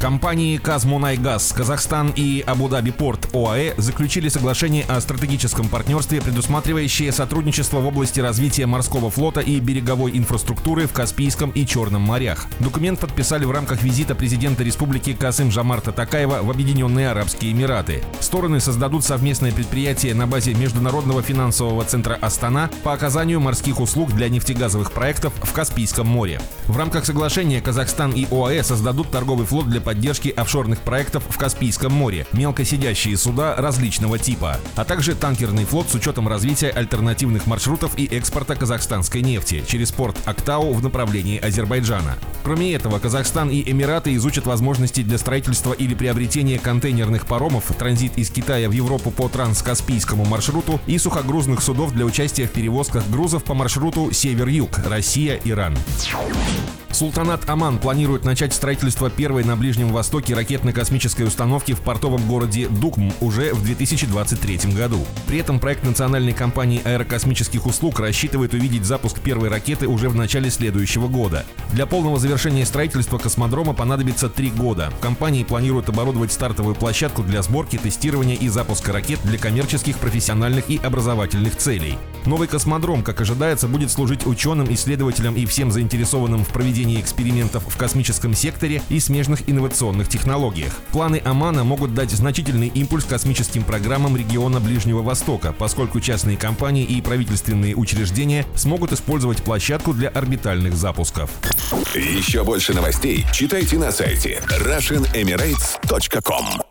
Компании «Казмунайгаз», «Казахстан» и «Абу-Даби Порт» ОАЭ заключили соглашение о стратегическом партнерстве, предусматривающее сотрудничество в области развития морского флота и береговой инфраструктуры в Каспийском и Черном морях. Документ подписали в рамках визита президента республики Касым Жамарта Такаева в Объединенные Арабские Эмираты. Стороны создадут совместное предприятие на базе Международного финансового центра «Астана» по оказанию морских услуг для нефтегазовых проектов в Каспийском море. В рамках соглашения Казахстан и ОАЭ создадут торговый флот для поддержки офшорных проектов в Каспийском море, мелкосидящие суда различного типа, а также танкерный флот с учетом развития альтернативных маршрутов и экспорта казахстанской нефти через порт Актау в направлении Азербайджана. Кроме этого, Казахстан и Эмираты изучат возможности для строительства или приобретения контейнерных паромов, транзит из Китая в Европу по транскаспийскому маршруту и сухогрузных судов для участия в перевозках грузов по маршруту Север-Юг, Россия-Иран. Султанат Аман планирует начать строительство первой на Ближнем Востоке ракетно-космической установки в портовом городе Дукм уже в 2023 году. При этом проект национальной компании аэрокосмических услуг рассчитывает увидеть запуск первой ракеты уже в начале следующего года. Для полного завершения строительства космодрома понадобится три года. Компании планируют оборудовать стартовую площадку для сборки, тестирования и запуска ракет для коммерческих, профессиональных и образовательных целей. Новый космодром, как ожидается, будет служить ученым, исследователям и всем заинтересованным в проведении экспериментов в космическом секторе и смежных инновационных технологиях. Планы Омана могут дать значительный импульс космическим программам региона Ближнего Востока, поскольку частные компании и правительственные учреждения смогут использовать площадку для орбитальных запусков. Еще больше новостей читайте на сайте RussianEmirates.com